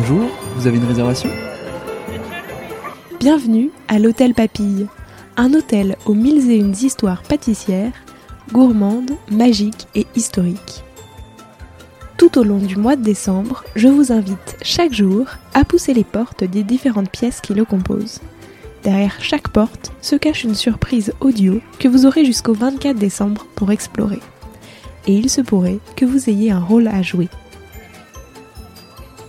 Bonjour, vous avez une réservation Bienvenue à l'Hôtel Papille, un hôtel aux mille et une histoires pâtissières, gourmandes, magiques et historiques. Tout au long du mois de décembre, je vous invite chaque jour à pousser les portes des différentes pièces qui le composent. Derrière chaque porte se cache une surprise audio que vous aurez jusqu'au 24 décembre pour explorer. Et il se pourrait que vous ayez un rôle à jouer.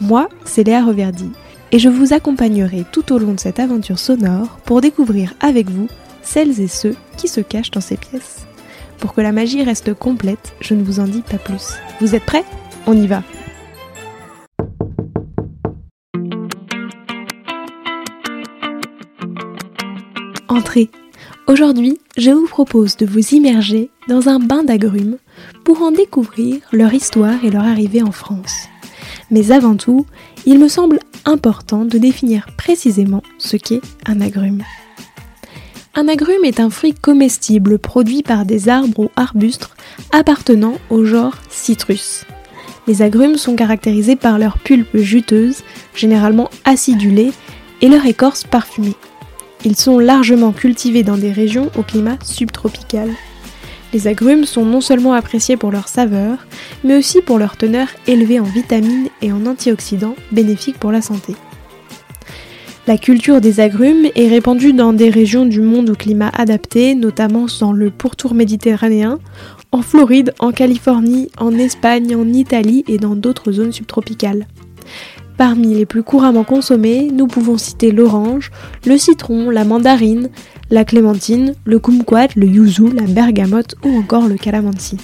Moi, c'est Léa Reverdy, et je vous accompagnerai tout au long de cette aventure sonore pour découvrir avec vous celles et ceux qui se cachent dans ces pièces. Pour que la magie reste complète, je ne vous en dis pas plus. Vous êtes prêts? On y va Entrez Aujourd'hui, je vous propose de vous immerger dans un bain d'agrumes pour en découvrir leur histoire et leur arrivée en France. Mais avant tout, il me semble important de définir précisément ce qu'est un agrume. Un agrume est un fruit comestible produit par des arbres ou arbustes appartenant au genre Citrus. Les agrumes sont caractérisés par leur pulpe juteuse, généralement acidulée, et leur écorce parfumée. Ils sont largement cultivés dans des régions au climat subtropical. Les agrumes sont non seulement appréciés pour leur saveur, mais aussi pour leur teneur élevée en vitamines et en antioxydants bénéfiques pour la santé. La culture des agrumes est répandue dans des régions du monde au climat adapté, notamment dans le pourtour méditerranéen, en Floride, en Californie, en Espagne, en Italie et dans d'autres zones subtropicales. Parmi les plus couramment consommés, nous pouvons citer l'orange, le citron, la mandarine, la clémentine, le kumquat, le yuzu, la bergamote ou encore le calamansi.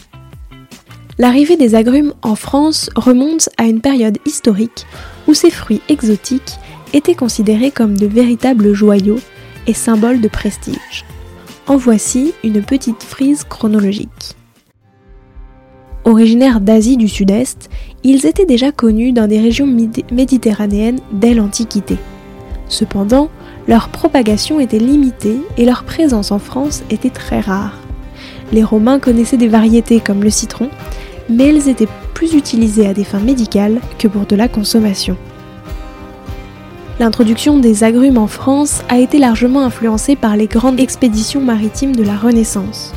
L'arrivée des agrumes en France remonte à une période historique où ces fruits exotiques étaient considérés comme de véritables joyaux et symboles de prestige. En voici une petite frise chronologique. Originaires d'Asie du Sud-Est, ils étaient déjà connus dans des régions méditerranéennes dès l'Antiquité. Cependant, leur propagation était limitée et leur présence en France était très rare. Les Romains connaissaient des variétés comme le citron, mais elles étaient plus utilisées à des fins médicales que pour de la consommation. L'introduction des agrumes en France a été largement influencée par les grandes expéditions maritimes de la Renaissance.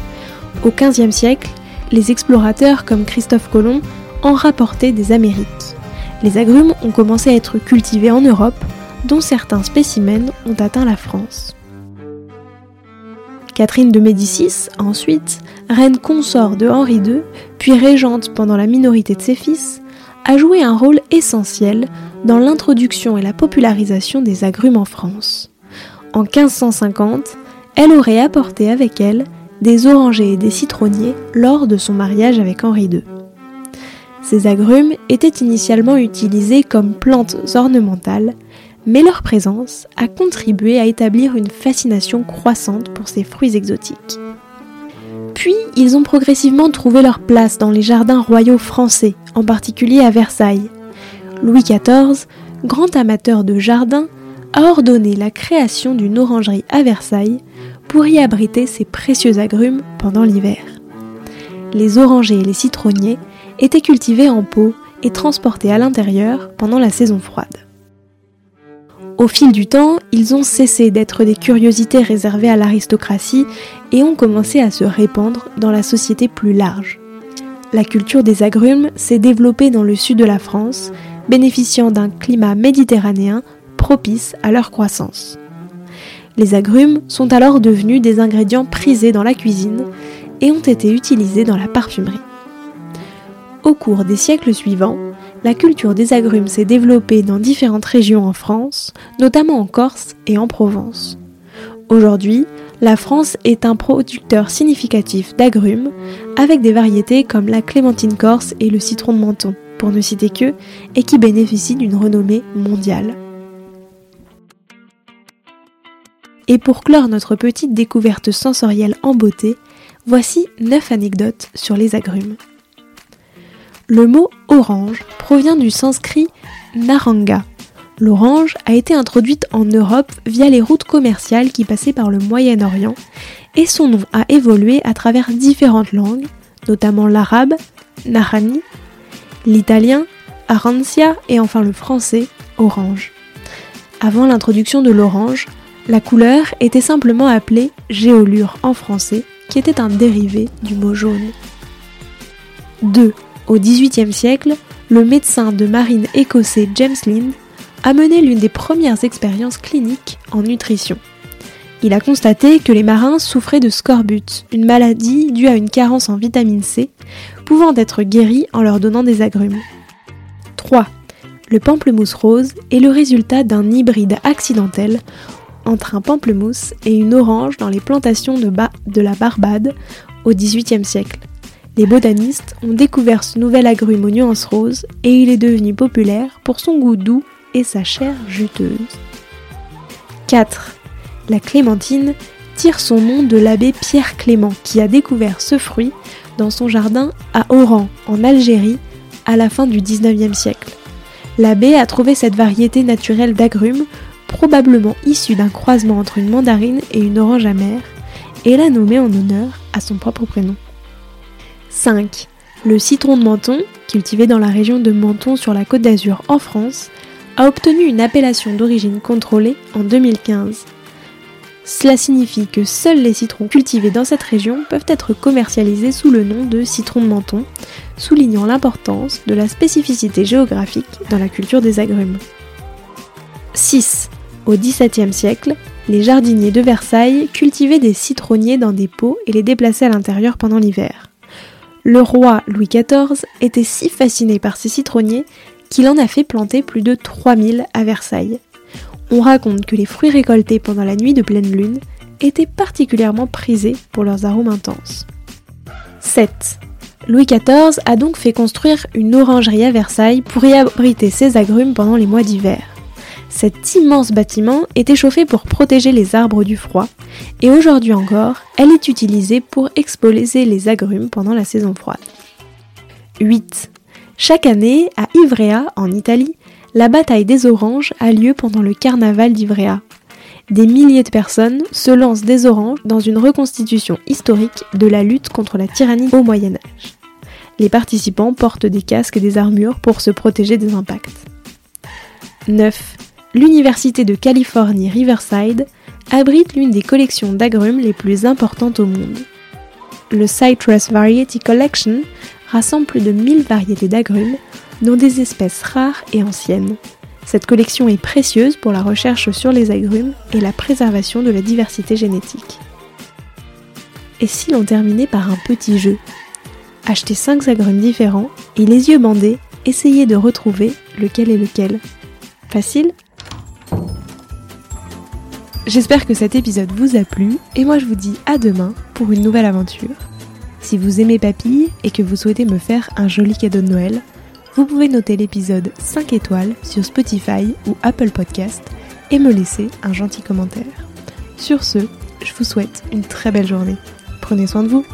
Au XVe siècle, les explorateurs comme Christophe Colomb en rapportaient des Amériques. Les agrumes ont commencé à être cultivés en Europe, dont certains spécimens ont atteint la France. Catherine de Médicis, ensuite, reine consort de Henri II, puis régente pendant la minorité de ses fils, a joué un rôle essentiel dans l'introduction et la popularisation des agrumes en France. En 1550, elle aurait apporté avec elle des orangers et des citronniers lors de son mariage avec Henri II. Ces agrumes étaient initialement utilisés comme plantes ornementales, mais leur présence a contribué à établir une fascination croissante pour ces fruits exotiques. Puis, ils ont progressivement trouvé leur place dans les jardins royaux français, en particulier à Versailles. Louis XIV, grand amateur de jardins, a ordonné la création d'une orangerie à Versailles pour y abriter ses précieux agrumes pendant l'hiver. Les orangers et les citronniers étaient cultivés en pot et transportés à l'intérieur pendant la saison froide. Au fil du temps, ils ont cessé d'être des curiosités réservées à l'aristocratie et ont commencé à se répandre dans la société plus large. La culture des agrumes s'est développée dans le sud de la France, bénéficiant d'un climat méditerranéen propice à leur croissance. Les agrumes sont alors devenus des ingrédients prisés dans la cuisine et ont été utilisés dans la parfumerie. Au cours des siècles suivants, la culture des agrumes s'est développée dans différentes régions en France, notamment en Corse et en Provence. Aujourd'hui, la France est un producteur significatif d'agrumes, avec des variétés comme la clémentine corse et le citron de menton, pour ne citer que, et qui bénéficient d'une renommée mondiale. Et pour clore notre petite découverte sensorielle en beauté, voici 9 anecdotes sur les agrumes. Le mot orange provient du sanskrit naranga. L'orange a été introduite en Europe via les routes commerciales qui passaient par le Moyen-Orient et son nom a évolué à travers différentes langues, notamment l'arabe, narani, l'italien, arancia et enfin le français, orange. Avant l'introduction de l'orange, la couleur était simplement appelée géolure en français, qui était un dérivé du mot jaune. 2. Au XVIIIe siècle, le médecin de marine écossais James Lind a mené l'une des premières expériences cliniques en nutrition. Il a constaté que les marins souffraient de scorbut, une maladie due à une carence en vitamine C, pouvant être guérie en leur donnant des agrumes. 3. Le pamplemousse rose est le résultat d'un hybride accidentel entre un pamplemousse et une orange dans les plantations de, de la Barbade au XVIIIe siècle. Les botanistes ont découvert ce nouvel agrume aux nuances roses et il est devenu populaire pour son goût doux et sa chair juteuse. 4. La clémentine tire son nom de l'abbé Pierre Clément qui a découvert ce fruit dans son jardin à Oran, en Algérie, à la fin du 19e siècle. L'abbé a trouvé cette variété naturelle d'agrumes, probablement issue d'un croisement entre une mandarine et une orange amère, et l'a nommée en honneur à son propre prénom. 5. Le citron de Menton, cultivé dans la région de Menton sur la côte d'Azur en France, a obtenu une appellation d'origine contrôlée en 2015. Cela signifie que seuls les citrons cultivés dans cette région peuvent être commercialisés sous le nom de citron de menton, soulignant l'importance de la spécificité géographique dans la culture des agrumes. 6. Au XVIIe siècle, les jardiniers de Versailles cultivaient des citronniers dans des pots et les déplaçaient à l'intérieur pendant l'hiver. Le roi Louis XIV était si fasciné par ces citronniers qu'il en a fait planter plus de 3000 à Versailles. On raconte que les fruits récoltés pendant la nuit de pleine lune étaient particulièrement prisés pour leurs arômes intenses. 7. Louis XIV a donc fait construire une orangerie à Versailles pour y abriter ses agrumes pendant les mois d'hiver. Cet immense bâtiment était chauffé pour protéger les arbres du froid, et aujourd'hui encore, elle est utilisée pour exposer les agrumes pendant la saison froide. 8. Chaque année, à Ivrea, en Italie, la bataille des oranges a lieu pendant le carnaval d'Ivrea. Des milliers de personnes se lancent des oranges dans une reconstitution historique de la lutte contre la tyrannie au Moyen Âge. Les participants portent des casques et des armures pour se protéger des impacts. 9. L'Université de Californie Riverside abrite l'une des collections d'agrumes les plus importantes au monde. Le Citrus Variety Collection rassemble plus de 1000 variétés d'agrumes, dont des espèces rares et anciennes. Cette collection est précieuse pour la recherche sur les agrumes et la préservation de la diversité génétique. Et si l'on terminait par un petit jeu? Achetez 5 agrumes différents et les yeux bandés, essayez de retrouver lequel est lequel. Facile J'espère que cet épisode vous a plu et moi je vous dis à demain pour une nouvelle aventure. Si vous aimez Papille et que vous souhaitez me faire un joli cadeau de Noël, vous pouvez noter l'épisode 5 étoiles sur Spotify ou Apple Podcast et me laisser un gentil commentaire. Sur ce, je vous souhaite une très belle journée. Prenez soin de vous.